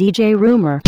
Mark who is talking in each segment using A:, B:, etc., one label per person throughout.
A: DJ Rumor.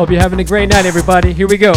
B: Hope you're having a great night, everybody. Here we go.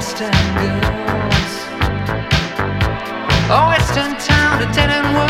C: Western girls. A oh, western town, a dead end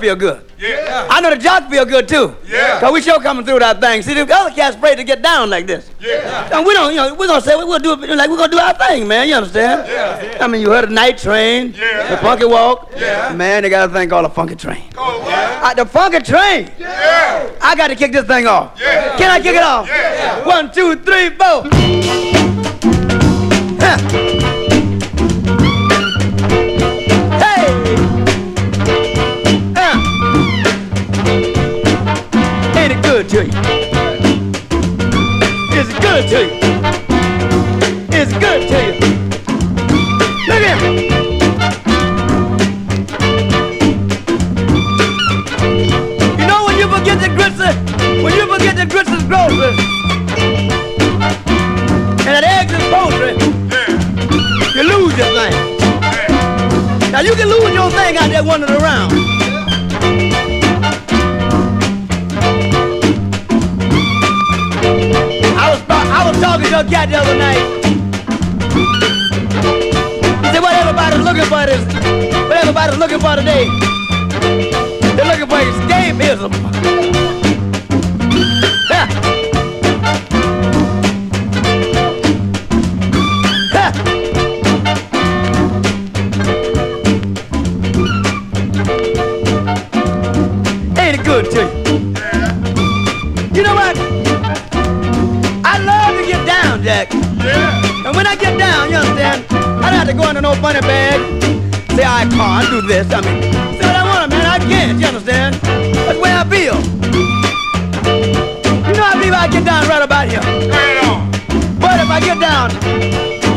B: feel good.
D: Yeah.
B: I know the jock feel good too.
D: Yeah.
B: Cause we sure coming through that thing. See, the other cats afraid to get down like this.
D: Yeah.
B: And we don't, you know, we're gonna say we'll do it like we're gonna do our thing, man. You understand?
D: Yeah.
B: I mean, you heard the Night Train,
D: Yeah.
B: the Funky Walk.
D: Yeah.
B: Man, they got a thing called a Funky Train.
D: Call what?
B: Uh, the Funky Train.
D: Yeah.
B: I got to kick this thing off.
D: Yeah.
B: Can I kick it off?
D: Yeah.
B: One, two, three, four. Huh. To you? Is it good to you? Is it good to you? Look at him. You know when you forget the grits, uh, when you forget the grits is grocery, and that eggs is poultry, you lose your thing. Now you can lose your thing out there wandering around. Talking to a cat the other night. He said, "What everybody's looking for is what everybody's looking for today. They're looking for escapism." Go into no bag. Say I can't do this. I mean, say what I want, man. I can't. You understand? That's the way I feel. You know, I believe I get down right about here.
D: Right on.
B: But if I get down,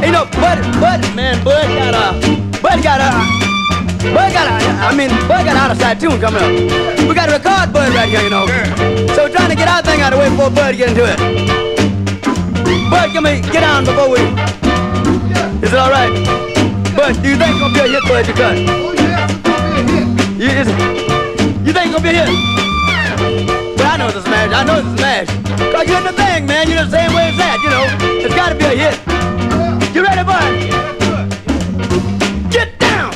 B: you know, Bud, Bud, man, Bud got a, Bud got a, Bud got a, I mean, Bud got out of side tune coming up. We got to record Bud right here, you know.
D: Yeah.
B: So we're trying to get our thing out of the way before Bud get into it. Bud, come here, get down before we. Is it all right? Bud, do you think it's gonna be a hit, Bud? You cut. You, is it, you think it's gonna be a hit? But I know it's a smash. I know it's a smash. Cause you're in the thing, man. You're the same way as that, you know. It's gotta be a hit. You ready, Bud? Get down!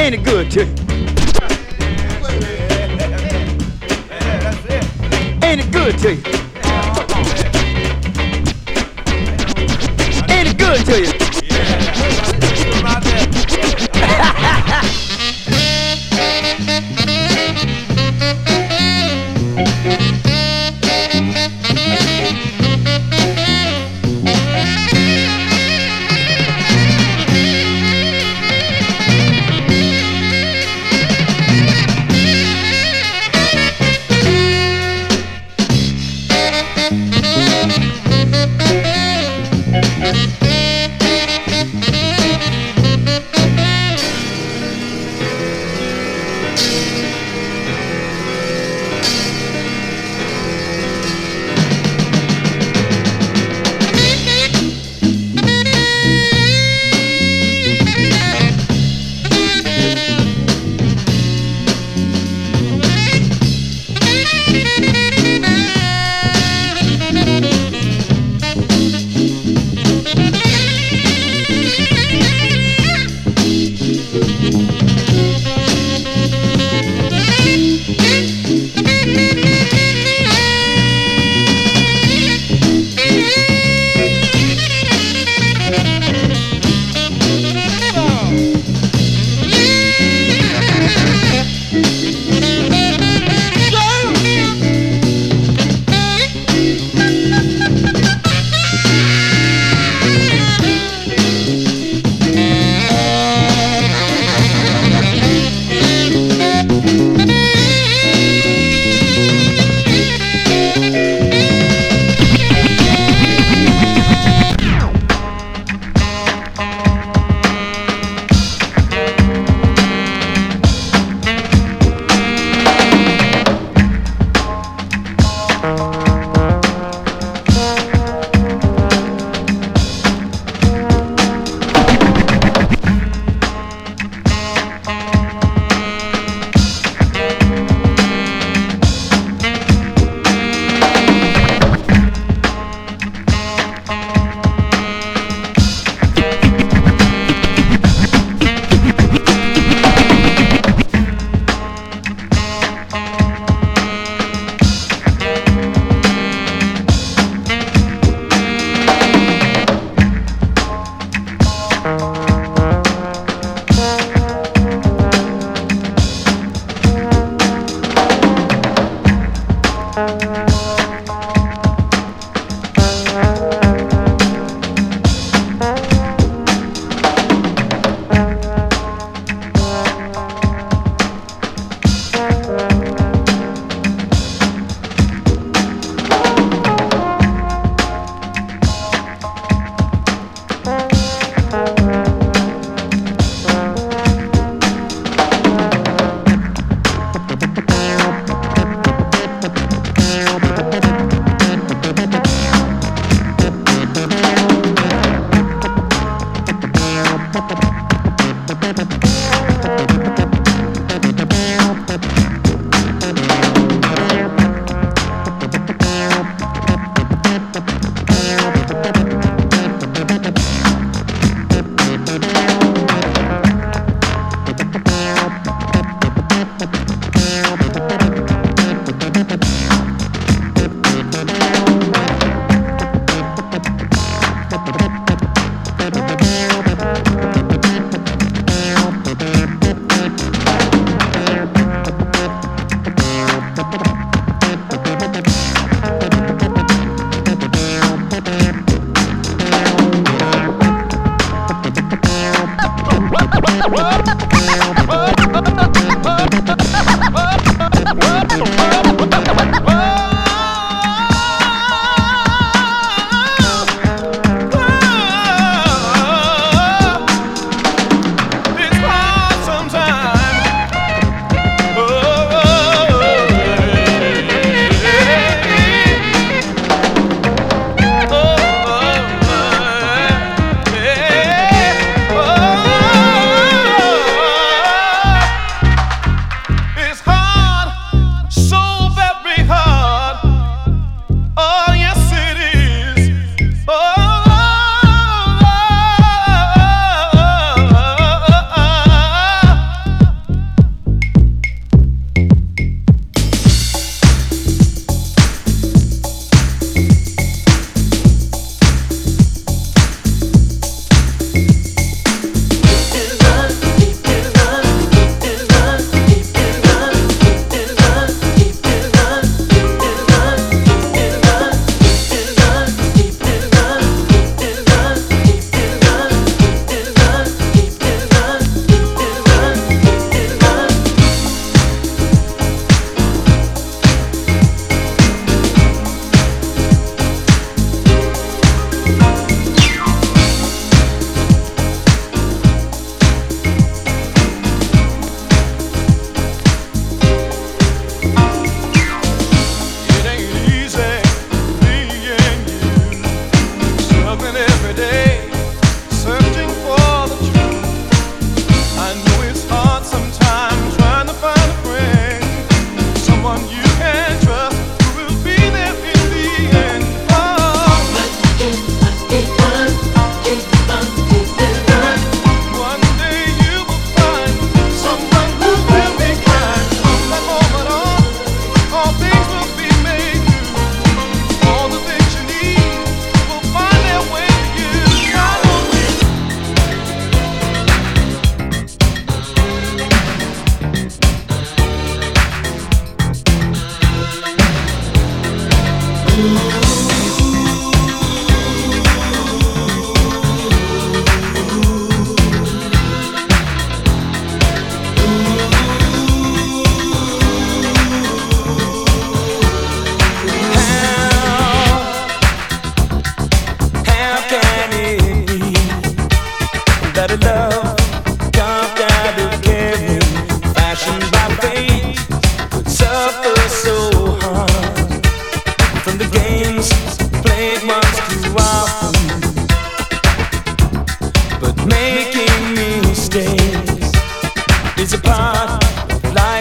B: Ain't it good to you? Ain't it good to you? Ain't it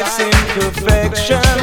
E: see you